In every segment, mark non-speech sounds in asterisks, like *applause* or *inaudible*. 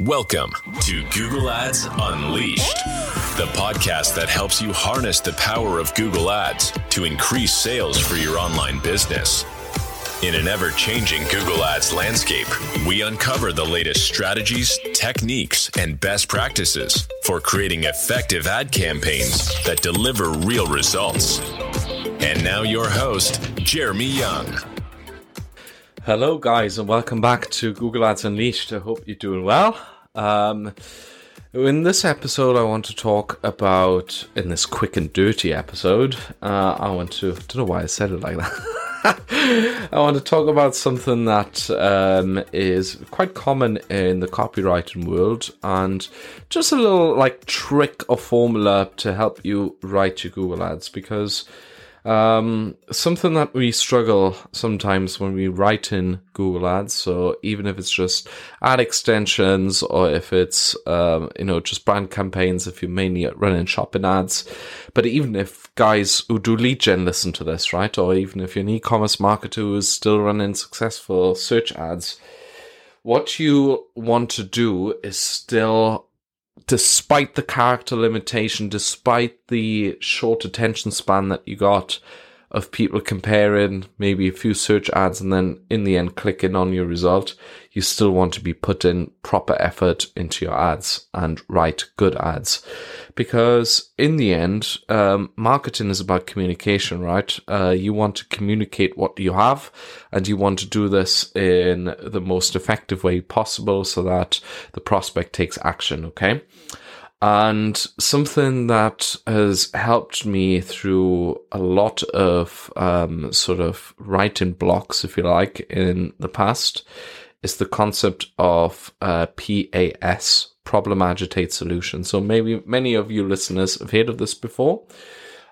Welcome to Google Ads Unleashed, the podcast that helps you harness the power of Google Ads to increase sales for your online business. In an ever changing Google Ads landscape, we uncover the latest strategies, techniques, and best practices for creating effective ad campaigns that deliver real results. And now, your host, Jeremy Young. Hello, guys, and welcome back to Google Ads Unleashed. I hope you're doing well. Um, in this episode, I want to talk about, in this quick and dirty episode, uh, I want to, I don't know why I said it like that. *laughs* I want to talk about something that um, is quite common in the copywriting world and just a little like trick or formula to help you write your Google ads because um, something that we struggle sometimes when we write in Google Ads. So even if it's just ad extensions or if it's um, you know just brand campaigns, if you're mainly running shopping ads, but even if guys who do lead gen listen to this, right, or even if you're an e-commerce marketer who is still running successful search ads, what you want to do is still despite the character limitation, despite the short attention span that you got of people comparing maybe a few search ads and then in the end clicking on your result, you still want to be putting proper effort into your ads and write good ads. Because in the end, um, marketing is about communication, right? Uh, you want to communicate what you have and you want to do this in the most effective way possible so that the prospect takes action, okay? And something that has helped me through a lot of um, sort of writing blocks, if you like, in the past is the concept of uh, PAS, problem agitate solution. So maybe many of you listeners have heard of this before.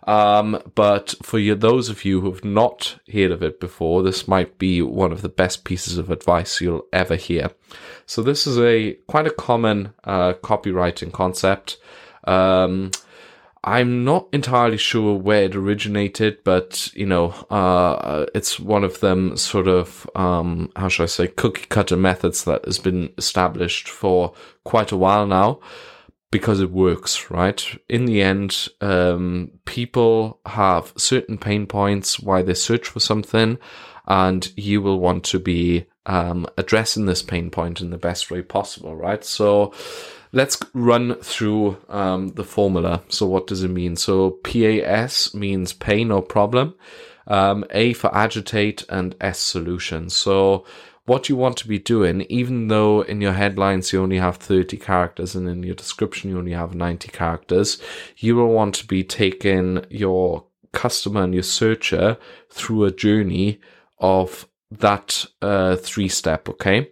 Um, but for you, those of you who have not heard of it before, this might be one of the best pieces of advice you'll ever hear. So this is a quite a common uh, copywriting concept. Um, I'm not entirely sure where it originated, but you know, uh, it's one of them sort of um, how should I say cookie cutter methods that has been established for quite a while now because it works, right? In the end, um, people have certain pain points why they search for something, and you will want to be um, addressing this pain point in the best way possible, right? So let's run through um, the formula. So what does it mean? So PAS means pain or problem. Um, A for agitate and S solution. So what you want to be doing, even though in your headlines you only have 30 characters and in your description you only have 90 characters, you will want to be taking your customer and your searcher through a journey of that uh, three step, okay?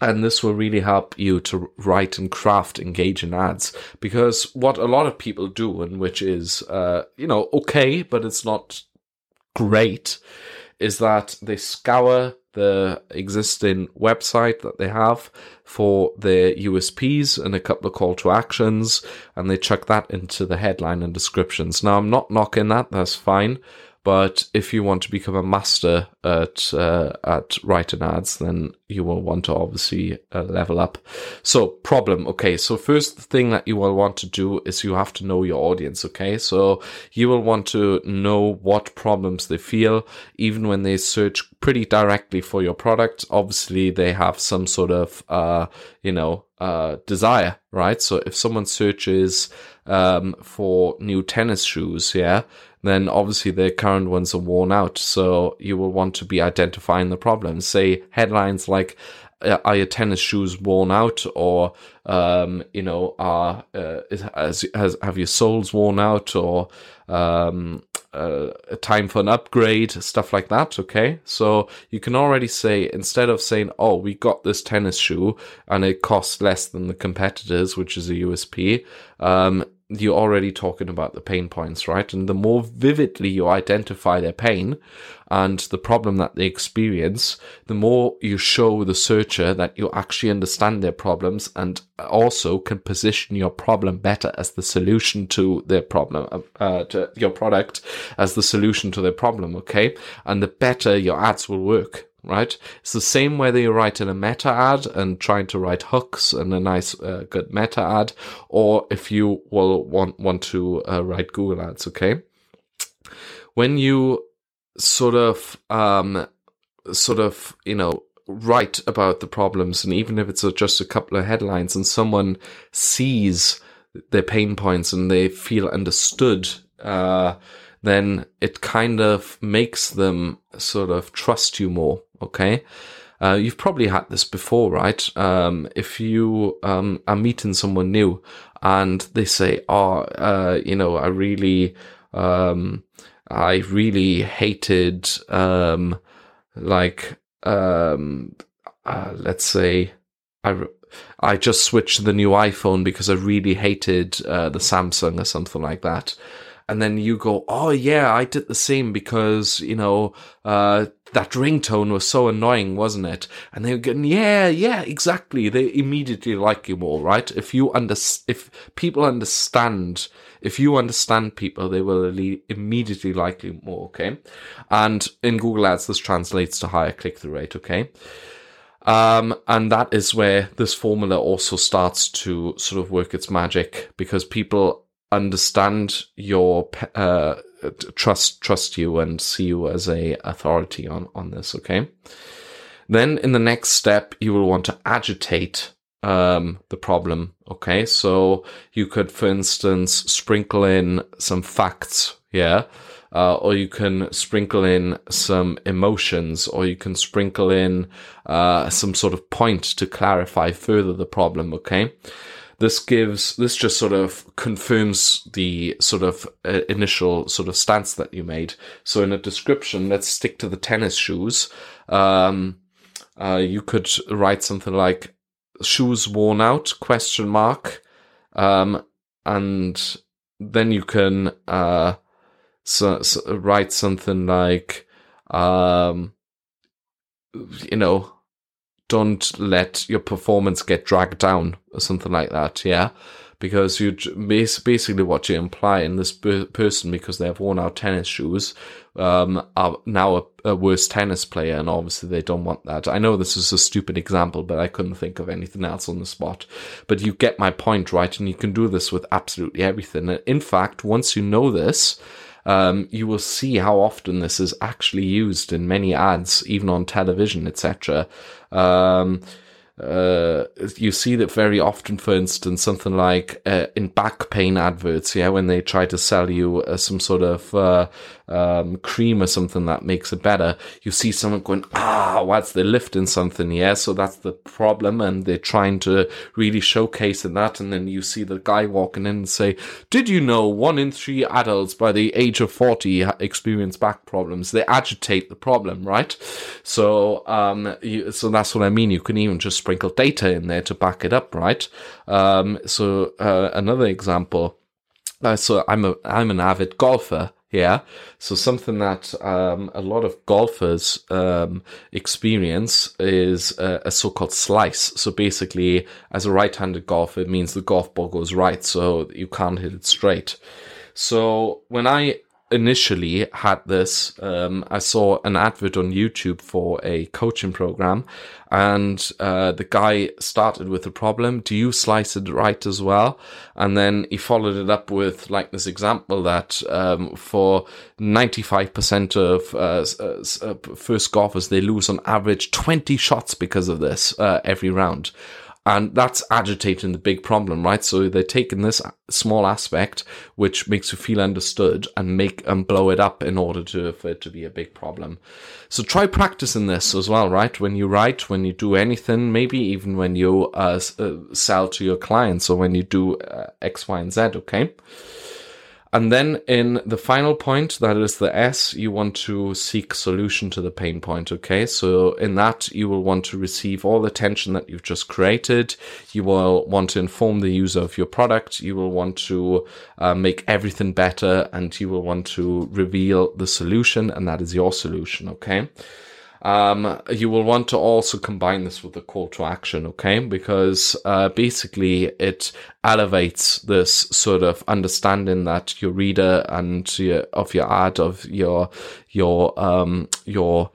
And this will really help you to write and craft engaging ads because what a lot of people do, and which is, uh, you know, okay, but it's not great, is that they scour the existing website that they have for their USPs and a couple of call to actions, and they chuck that into the headline and descriptions. Now, I'm not knocking that, that's fine. But if you want to become a master at uh, at writing ads, then you will want to obviously uh, level up. So problem, okay. So first thing that you will want to do is you have to know your audience. Okay, so you will want to know what problems they feel, even when they search pretty directly for your product. Obviously, they have some sort of uh, you know uh, desire, right? So if someone searches um, for new tennis shoes, yeah, then obviously the current ones are worn out. So you will want to be identifying the problem. Say headlines like, uh, are your tennis shoes worn out or um, you know are uh, has, has have your soles worn out or um, uh, time for an upgrade stuff like that okay so you can already say instead of saying oh we got this tennis shoe and it costs less than the competitors which is a usp um, you're already talking about the pain points, right? And the more vividly you identify their pain and the problem that they experience, the more you show the searcher that you actually understand their problems and also can position your problem better as the solution to their problem, uh, to your product as the solution to their problem, okay? And the better your ads will work right? It's the same whether you're writing a meta ad and trying to write hooks and a nice, uh, good meta ad, or if you will want, want to uh, write Google ads, okay? When you sort of, um, sort of, you know, write about the problems, and even if it's just a couple of headlines and someone sees their pain points and they feel understood, uh, then it kind of makes them sort of trust you more. Okay. Uh, you've probably had this before, right? Um, if you um, are meeting someone new and they say, "Oh, uh, you know, I really, um, I really hated, um, like, um, uh, let's say, I, I just switched the new iPhone because I really hated uh, the Samsung or something like that." And then you go, "Oh yeah, I did the same because you know uh, that ringtone was so annoying, wasn't it?" And they're going, "Yeah, yeah, exactly." They immediately like you more, right? If you under if people understand, if you understand people, they will immediately like you more. Okay, and in Google Ads, this translates to higher click through rate. Okay. Um, and that is where this formula also starts to sort of work its magic because people understand your uh, trust trust you and see you as a authority on on this okay? Then in the next step you will want to agitate um, the problem okay? So you could for instance sprinkle in some facts yeah? Uh, or you can sprinkle in some emotions, or you can sprinkle in uh, some sort of point to clarify further the problem. Okay, this gives this just sort of confirms the sort of uh, initial sort of stance that you made. So in a description, let's stick to the tennis shoes. Um, uh, you could write something like "shoes worn out?" question mark, um, and then you can uh, so, so write something like, um, you know, don't let your performance get dragged down or something like that. Yeah. Because you basically what you imply in this person, because they have worn out tennis shoes, um, are now a, a, worse tennis player, and obviously they don't want that. I know this is a stupid example, but I couldn't think of anything else on the spot. But you get my point, right? And you can do this with absolutely everything. In fact, once you know this, um, you will see how often this is actually used in many ads, even on television, etc. Um, uh, you see that very often, for instance, something like uh, in back pain adverts, yeah, when they try to sell you uh, some sort of uh, um, cream or something that makes it better, you see someone going, ah, what's they lifting something, yeah, so that's the problem, and they're trying to really showcase in that, and then you see the guy walking in and say, did you know one in three adults by the age of 40 experience back problems? They agitate the problem, right? So, um, you, so that's what I mean. You can even just sprinkle data in there to back it up, right? Um, so uh, another example. Uh, so I'm a I'm an avid golfer. Yeah, so something that um, a lot of golfers um, experience is a, a, so-called slice. So basically, as a right-handed golfer, it means the golf ball goes right, so you can't hit it straight. So when I initially had this, um, I saw an advert on YouTube for a coaching program, and uh, the guy started with the problem. Do you slice it right as well? And then he followed it up with like this example that um, for 95% of uh, uh, first golfers, they lose on average 20 shots because of this uh, every round. And that's agitating the big problem, right? So they're taking this small aspect, which makes you feel understood and make and blow it up in order to, for it to be a big problem. So try practicing this as well, right? When you write, when you do anything, maybe even when you uh, uh, sell to your clients or when you do uh, X, Y, and Z, okay? And then in the final point, that is the S, you want to seek solution to the pain point. Okay. So in that, you will want to receive all the tension that you've just created. You will want to inform the user of your product. You will want to uh, make everything better and you will want to reveal the solution. And that is your solution. Okay. Um, you will want to also combine this with a call to action, okay? Because uh, basically it elevates this sort of understanding that your reader and your, of your ad, of your your um, your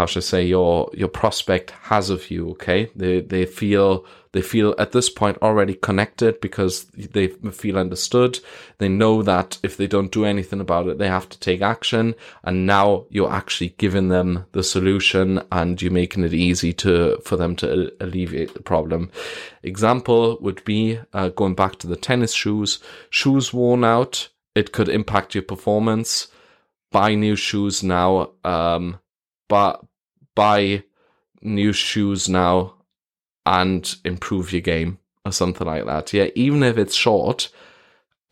how should I say your your prospect has of you. Okay, they they feel they feel at this point already connected because they feel understood. They know that if they don't do anything about it, they have to take action. And now you're actually giving them the solution and you're making it easy to, for them to alleviate the problem. Example would be uh, going back to the tennis shoes, shoes worn out. It could impact your performance. Buy new shoes now. Um, but buy new shoes now and improve your game or something like that. Yeah, even if it's short,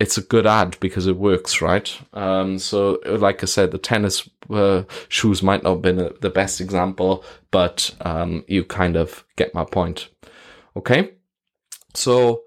it's a good ad because it works, right? Um, so, like I said, the tennis uh, shoes might not have been the best example, but um, you kind of get my point. Okay, so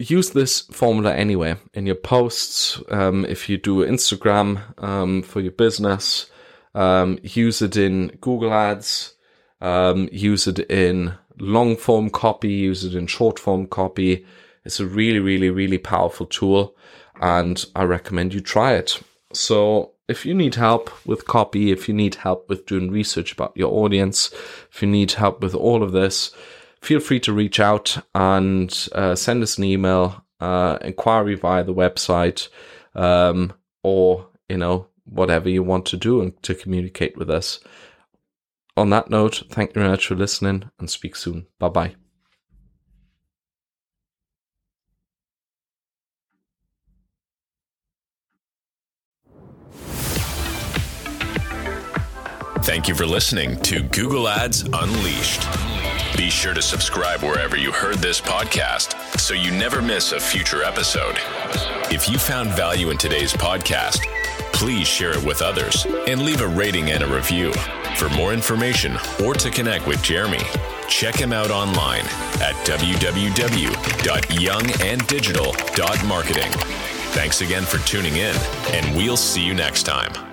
use this formula anyway in your posts. Um, if you do Instagram um, for your business, um, use it in Google Ads um, use it in long form copy, use it in short form copy. It's a really, really, really powerful tool, and I recommend you try it. So, if you need help with copy, if you need help with doing research about your audience, if you need help with all of this, feel free to reach out and uh, send us an email, uh, inquiry via the website, um, or you know whatever you want to do and to communicate with us on that note, thank you very much for listening and speak soon. Bye bye. Thank you for listening to Google Ads Unleashed. Be sure to subscribe wherever you heard this podcast so you never miss a future episode. If you found value in today's podcast, please share it with others and leave a rating and a review. For more information or to connect with Jeremy, check him out online at www.younganddigital.marketing. Thanks again for tuning in, and we'll see you next time.